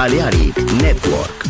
Balearic Network.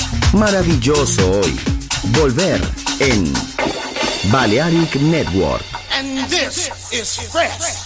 Maravilloso hoy. Volver en Balearic Network. And this is fresh.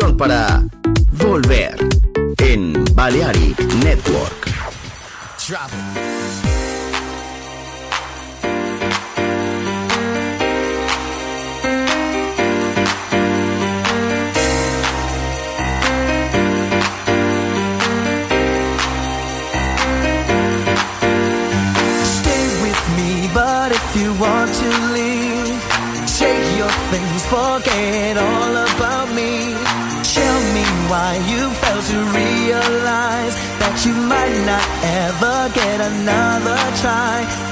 para another try.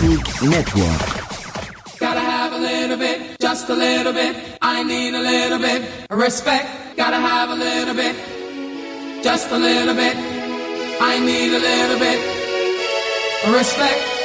Network. Gotta have a little bit, just a little bit. I need a little bit of respect. Gotta have a little bit, just a little bit. I need a little bit of respect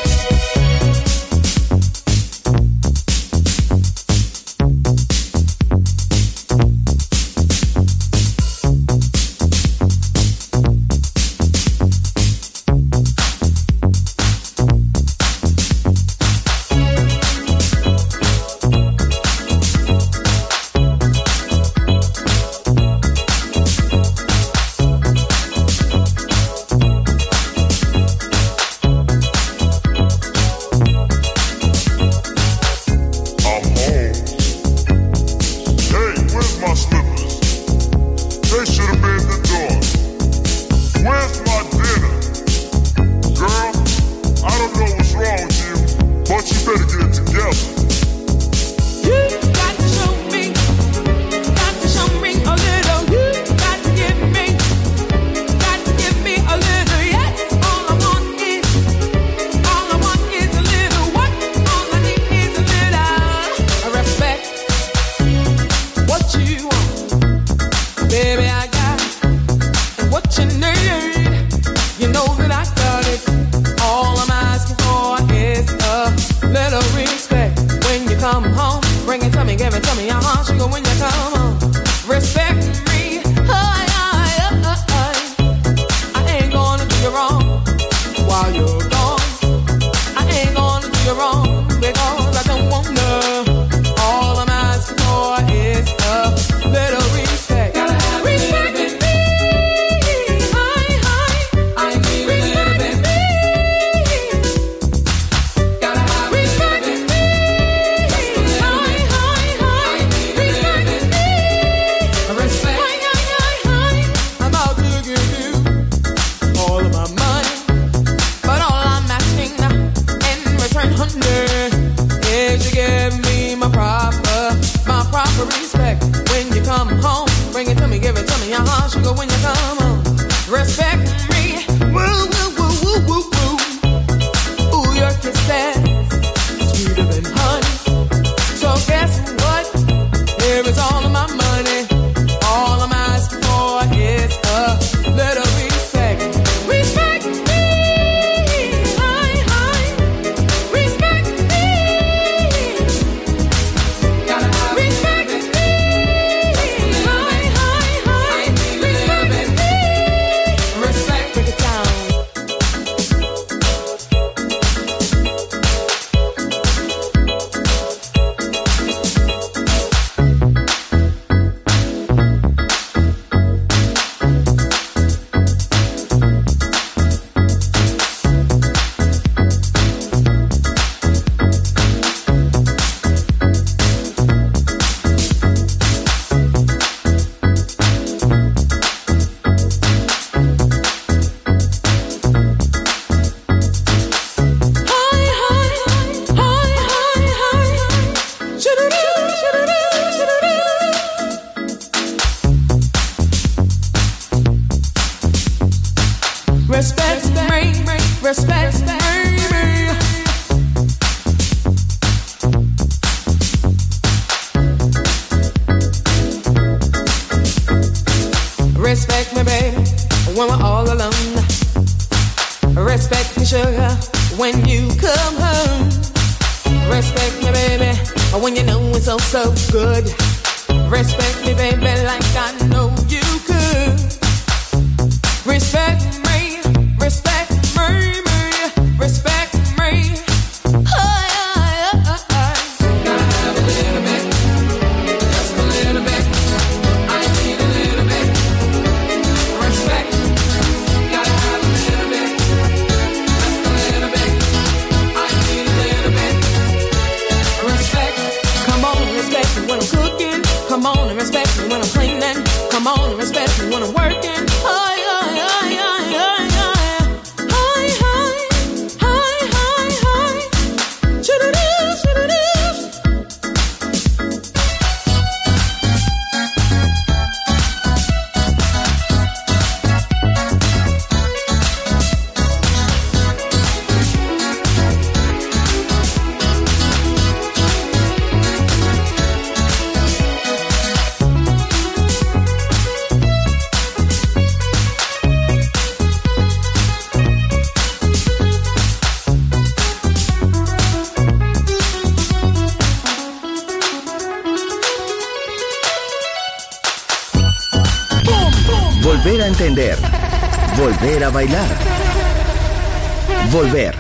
Volver.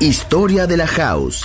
Historia de la house.